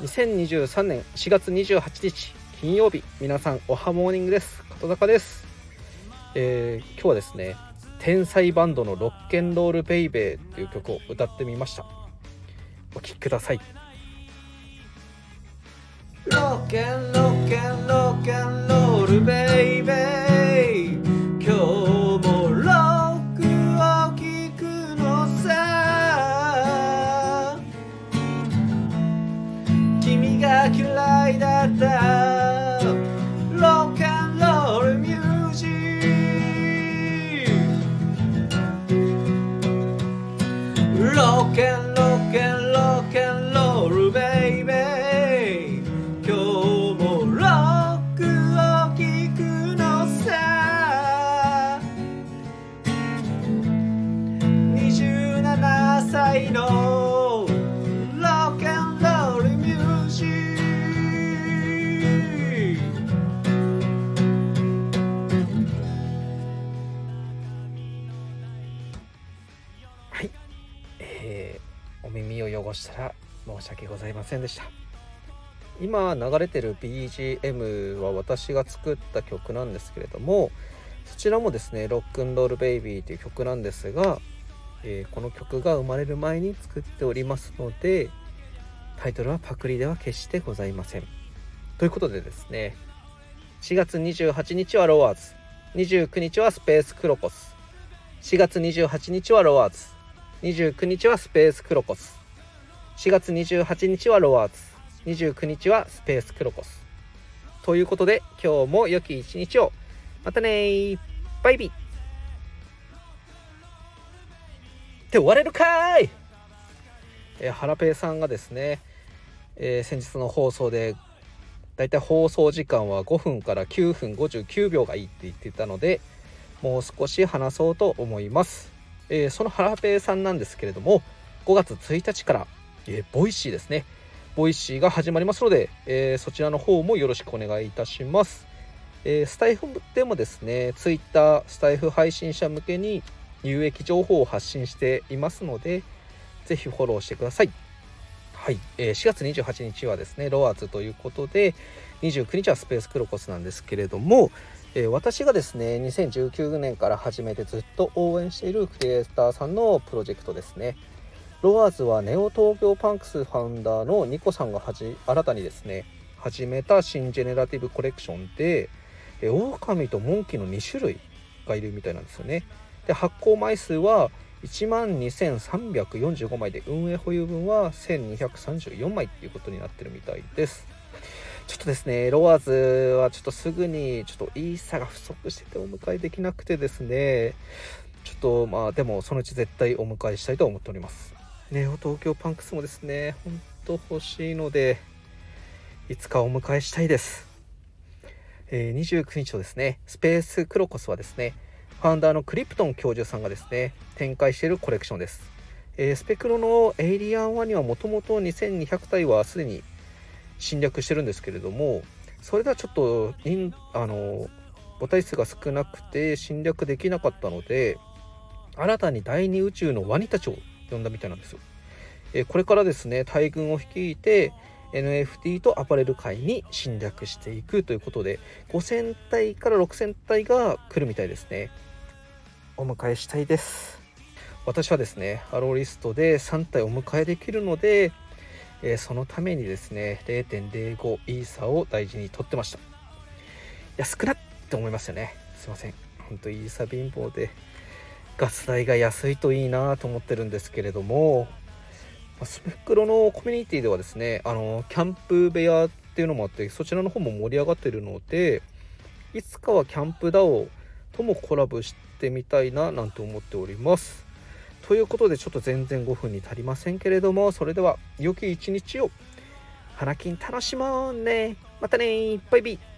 2023年4月28日金曜日皆さんおはモーニングです。片坂です、えー、今日はですね天才バンドのロッケンロールベイベーという曲を歌ってみました。お聴きください。ロッケンロッケンロッケンロールベイベー。嫌いだった。ロッカンロールミュージックロッカンロッカンロッカンロールベイベー今日もロックを聴くのさ。27歳のしたら申し訳ございませんでした。今流れてる BGM は私が作った曲なんですけれどもそちらもですね「ロックンロールベイビー」という曲なんですが、えー、この曲が生まれる前に作っておりますのでタイトルはパクリでは決してございません。ということでですね4月28日はロワーズ。29日はスペースクロコス。4月28日はロワーズ。29日はスペースクロコス。4月28日はロワーズ。29日はスペースクロコス。ということで今日も良き一日を。またねバイビー。って終われるかい。えー、ハラペイさんがですね、えー、先日の放送でだいたい放送時間は5分から9分59秒がいいって言ってたのでもう少し話そうと思います、えー、そのハラペイさんなんですけれども5月1日からえー、 Voicy ですね。 Voicy が始まりますので、えー、そちらの方もよろしくお願いいたします。えー、スタイフでもですね、ツイッター、スタイフ配信者向けに有益情報を発信していますので、ぜひフォローしてください。はい、えー、4月28日はですね、 ROARS ということで、29日はスペースクロコスなんですけれども、えー、私がですね、2019年から始めてずっと応援しているクリエイターさんのプロジェクトですね。ロワーズはネオ東京パンクスファウンダーのニコさんがはじ新たにですね始めた新ジェネラティブコレクションでえ狼とモンキーの2種類がいるみたいなんですよね。で発行枚数は1万2345枚で運営保有分は1234枚っていうことになってるみたいです。ちょっとですねロワーズはちょっとすぐにちょっといいさが不足しててお迎えできなくてですねちょっとまあでもそのうち絶対お迎えしたいと思っております。ネオ東京パンクスもですね、ほんと欲しいので、いつかお迎えしたいです。えー、29日のですね、スペースクロコスはですね、ファウンダーのクリプトン教授さんがですね、展開しているコレクションです。えー、スペクロのエイリアン1にはもともと2200体はすでに侵略してるんですけれども、それではちょっと、あの、母体数が少なくて侵略できなかったので、新たに第二宇宙のワニたちを呼んだみたいなんです。よ。えこれからですね大軍を率いて NFT とアパレル界に侵略していくということで5000体から6000体が来るみたいですね。お迎えしたいです。私はですねハローリストで3体お迎えできるので、えー、そのためにですね0.05イーサを大事に取ってました。安くなって思いますよね。すいません。ほんとイーサ貧乏でガス代が安いといいなと思ってるんですけれどもスペクロのコミュニティではですねあのキャンプ部屋っていうのもあってそちらの方も盛り上がってるのでいつかはキャンプダオともコラボしてみたいななんて思っております。ということでちょっと全然5分に足りませんけれどもそれでは良き一日を。花金楽しもうね。またねバイビー。